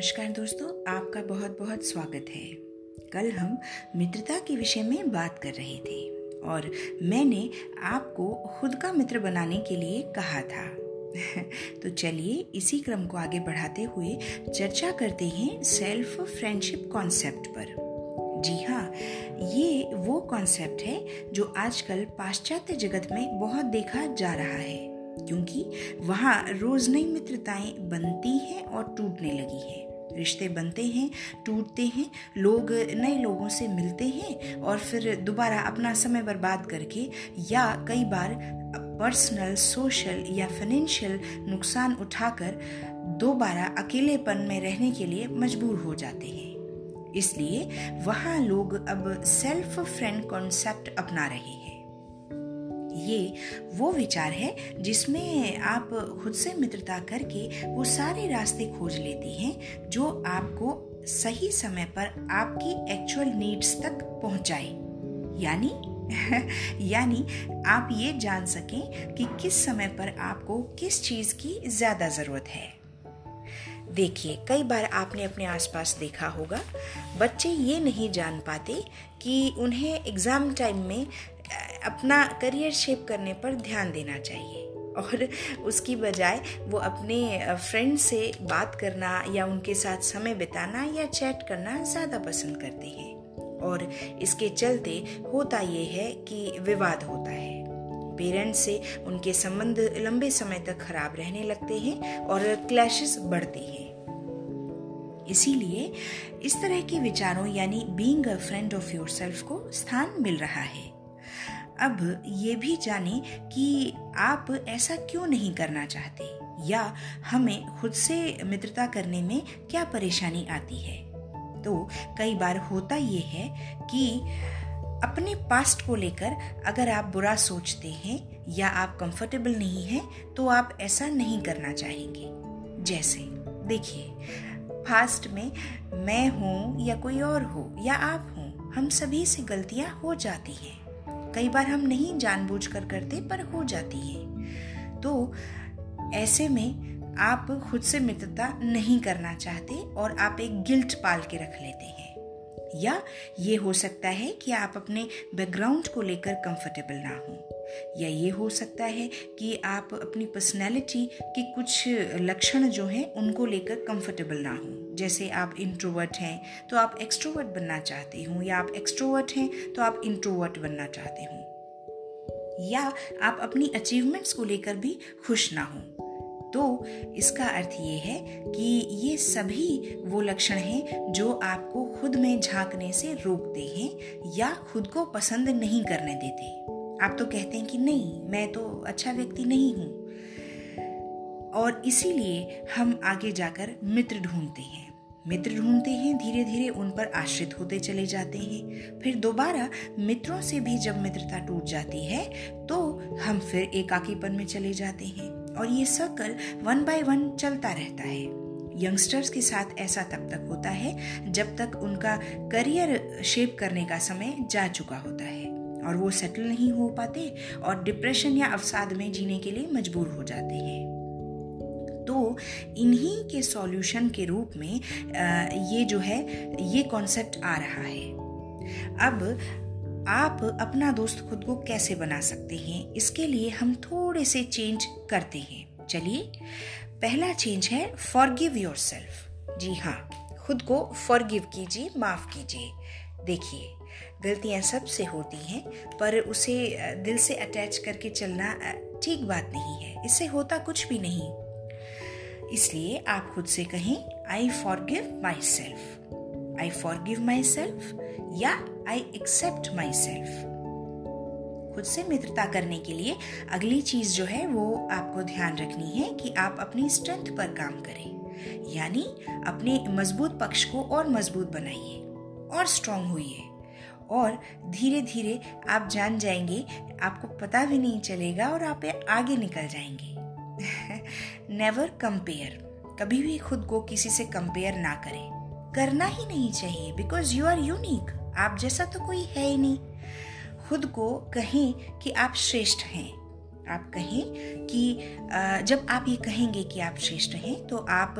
नमस्कार दोस्तों, आपका बहुत बहुत स्वागत है। कल हम मित्रता के विषय में बात कर रहे थे और मैंने आपको खुद का मित्र बनाने के लिए कहा था। तो चलिए इसी क्रम को आगे बढ़ाते हुए चर्चा करते हैं सेल्फ फ्रेंडशिप कॉन्सेप्ट पर। जी हाँ ये वो कॉन्सेप्ट है जो आजकल पाश्चात्य जगत में बहुत देखा जा रहा है, क्योंकि वहाँ रोज नई मित्रताएँ बनती हैं और टूटने लगी हैं। रिश्ते बनते हैं, टूटते हैं, लोग नए लोगों से मिलते हैं और फिर दोबारा अपना समय बर्बाद करके या कई बार पर्सनल सोशल या फाइनेंशियल नुकसान उठाकर दोबारा अकेलेपन में रहने के लिए मजबूर हो जाते हैं। इसलिए वहाँ लोग अब सेल्फ फ्रेंड कॉन्सेप्ट अपना रहे हैं। ये वो विचार है जिसमें आप खुद से मित्रता करके वो सारे रास्ते खोज लेती हैं, जो आपको सही समय पर आपकी एक्चुअल नीड्स तक पहुँचाए। यानी यानी आप ये जान सकें कि किस समय पर आपको किस चीज़ की ज़्यादा ज़रूरत है। देखिए, कई बार आपने अपने आसपास देखा होगा, बच्चे ये नहीं जान पाते कि उन्हें एग्ज़ाम टाइम में अपना करियर शेप करने पर ध्यान देना चाहिए। और उसकी बजाय वो अपने फ्रेंड से बात करना या उनके साथ समय बिताना या चैट करना ज़्यादा पसंद करते हैं। और इसके चलते होता ये है कि विवाद होता है। पेरेंट्स से उनके संबंध लंबे समय तक खराब रहने लगते हैं और क्लैशेस बढ़ते हैं। इसीलिए इस तरह के विचारों यानी being a friend of your को स्थान मिल रहा है। अब ये भी जाने कि आप ऐसा क्यों नहीं करना चाहते? या हमें खुद से मित्रता करने में क्या परेशानी आती है? तो कई बार होता ये है कि अपने पास्ट को लेकर अगर आप बुरा सोचते हैं या आप कंफर्टेबल नहीं हैं तो आप ऐसा नहीं करना चाहेंगे। जैसे, देखिए पास्ट में मैं हूँ या कोई और हो या आप हो, हम सभी से गलतियाँ हो जाती हैं। कई बार हम नहीं जानबूझकर करते, पर हो जाती है। तो ऐसे में आप खुद से मित्रता नहीं करना चाहते और आप एक गिल्ट पाल के रख लेते हैं। या ये हो सकता है कि आप अपने बैकग्राउंड को लेकर कंफर्टेबल ना हो। या ये हो सकता है कि आप अपनी पर्सनैलिटी के कुछ लक्षण जो हैं, उनको लेकर कंफर्टेबल ना हो। जैसे आप इंट्रोवर्ट हैं तो आप एक्सट्रोवर्ट बनना चाहते हो, या आप एक्सट्रोवर्ट हैं तो आप इंट्रोवर्ट बनना चाहते हो। या आप अपनी अचीवमेंट्स को लेकर भी खुश ना हो। तो इसका अर्थ ये है कि ये सभी वो लक्षण हैं, जो आपको खुद में झांकने से रोकते हैं, या खुद को पसंद नहीं करने देते। आप तो कहते हैं कि नहीं, मैं तो अच्छा व्यक्ति नहीं हूँ। और इसीलिए हम आगे जाकर मित्र ढूंढते हैं। मित्र ढूंढते हैं धीरे धीरे उन पर आश्रित होते चले जाते हैं। फिर दोबारा मित्रों से भी जब मित्रता टूट जाती है तो हम फिर एकाकीपन में चले जाते हैं। और ये सर्कल वन बाय वन चलता रहता है। यंगस्टर्स के साथ ऐसा तब तक होता है, जब तक उनका करियर शेप करने का समय जा चुका होता है। और वो सेटल नहीं हो पाते और डिप्रेशन या अवसाद में जीने के लिए मजबूर हो जाते हैं। तो इन्हीं के सॉल्यूशन के रूप में ये जो है, ये कॉन्सेप्ट आ रहा है। अब आप अपना दोस्त खुद को कैसे बना सकते हैं, इसके लिए हम थोड़े से चेंज करते हैं। चलिए, पहला चेंज है फॉरगिव योर सेल्फ जी हाँ खुद को फॉरगिव कीजिए, माफ़ कीजिए। देखिए गलतियाँ सबसे होती हैं, पर उसे दिल से अटैच करके चलना ठीक बात नहीं है। इससे होता कुछ भी नहीं। इसलिए आप खुद से कहें I forgive myself I forgive myself या आई एक्सेप्ट माई सेल्फ खुद से मित्रता करने के लिए अगली चीज़ जो है, वो आपको ध्यान रखनी है कि आप अपनी स्ट्रेंथ पर काम करें। यानी अपने मज़बूत पक्ष को और मज़बूत बनाइए और स्ट्रांग होइए। और धीरे धीरे आप जान जाएँगे, आपको पता भी नहीं चलेगा और आप आगे निकल जाएँगे। नेवर कंपेयर कभी भी खुद को किसी से कंपेयर ना करें। करना ही नहीं चाहिए बिकॉज़ यू आर यूनिक आप जैसा तो कोई है ही नहीं। खुद को कहें कि आप श्रेष्ठ हैं। आप कहें कि जब आप ये कहेंगे कि आप श्रेष्ठ हैं तो आप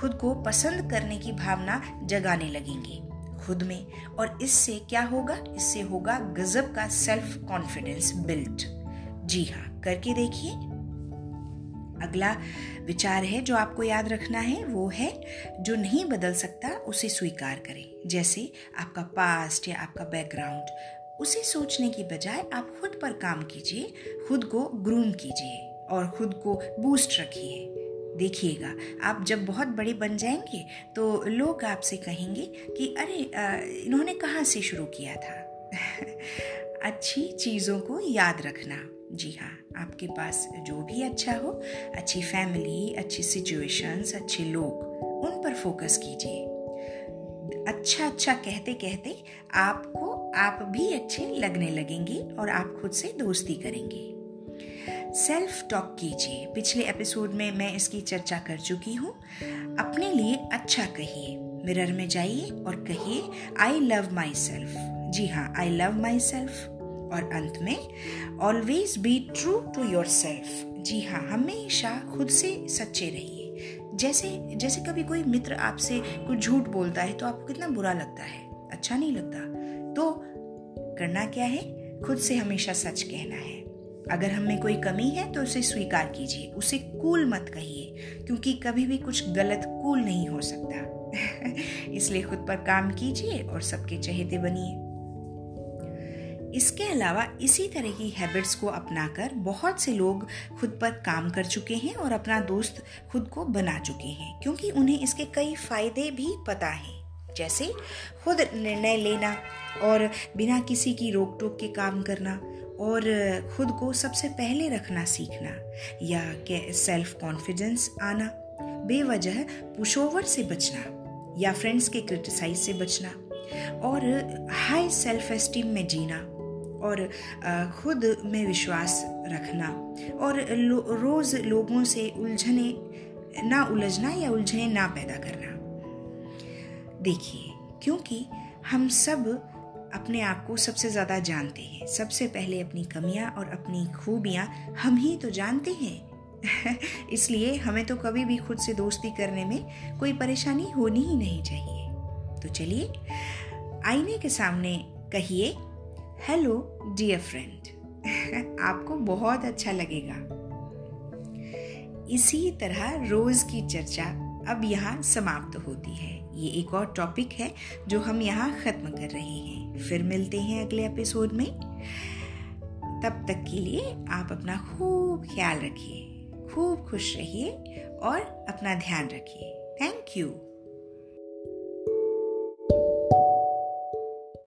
खुद को पसंद करने की भावना जगाने लगेंगे। खुद में। और इससे क्या होगा? इससे होगा गजब का सेल्फ कॉन्फिडेंस बिल्ट जी हाँ करके देखिए। अगला विचार है जो आपको याद रखना है, वो है जो नहीं बदल सकता, उसे स्वीकार करें। जैसे आपका पास्ट या आपका बैकग्राउंड उसे सोचने की बजाय आप खुद पर काम कीजिए, खुद को ग्रूम कीजिए और खुद को बूस्ट रखिए। देखिएगा। आप जब बहुत बड़े बन जाएँगे तो लोग आपसे कहेंगे कि, अरे इन्होंने कहाँ से शुरू किया था? अच्छी चीज़ों को याद रखना। जी हाँ आपके पास जो भी अच्छा हो, अच्छी फैमिली अच्छी सिचुएशंस अच्छे लोग, उन पर फोकस कीजिए। अच्छा अच्छा कहते कहते आपको आप भी अच्छे लगने लगेंगे और आप खुद से दोस्ती करेंगे। सेल्फ टॉक कीजिए। पिछले एपिसोड में मैं इसकी चर्चा कर चुकी हूँ। अपने लिए अच्छा कहिए। मिरर में जाइए और कहिए आई लव माई सेल्फ जी हाँ आई लव माई सेल्फ और अंत में always be true to yourself जी हाँ हमेशा खुद से सच्चे रहिए। जैसे जैसे कभी कोई मित्र आपसे कुछ झूठ बोलता है तो आपको कितना बुरा लगता है? अच्छा नहीं लगता? तो करना क्या है? खुद से हमेशा सच कहना है। अगर हमें कोई कमी है तो उसे स्वीकार कीजिए। उसे कूल मत कहिए, क्योंकि कभी भी कुछ गलत कूल नहीं हो सकता। इसलिए खुद पर काम कीजिए और सबके चहेते बनिए। इसके अलावा इसी तरह की हैबिट्स को अपनाकर बहुत से लोग खुद पर काम कर चुके हैं और अपना दोस्त खुद को बना चुके हैं, क्योंकि उन्हें इसके कई फ़ायदे भी पता हैं। जैसे खुद निर्णय लेना और बिना किसी की रोक टोक के काम करना और खुद को सबसे पहले रखना सीखना या सेल्फ कॉन्फिडेंस आना बेवजह पुशोवर से बचना या फ्रेंड्स के क्रिटिसाइज से बचना और हाई सेल्फ एस्टीम में जीना और खुद में विश्वास रखना और लो, रोज लोगों से उलझने ना उलझना या उलझने ना पैदा करना। देखिए क्योंकि हम सब अपने आप को सबसे ज़्यादा जानते हैं। सबसे पहले अपनी कमियाँ और अपनी खूबियाँ हम ही तो जानते हैं। इसलिए हमें तो कभी भी खुद से दोस्ती करने में कोई परेशानी होनी ही नहीं चाहिए। तो चलिए, आईने के सामने कहिए, हेलो, डियर फ्रेंड। आपको बहुत अच्छा लगेगा। इसी तरह रोज की चर्चा अब यहाँ समाप्त होती है। ये एक और टॉपिक है जो हम यहाँ खत्म कर रहे हैं। फिर मिलते हैं अगले एपिसोड में। तब तक के लिए आप अपना खूब ख्याल रखिए, खूब खुश रहिए और अपना ध्यान रखिए। Thank you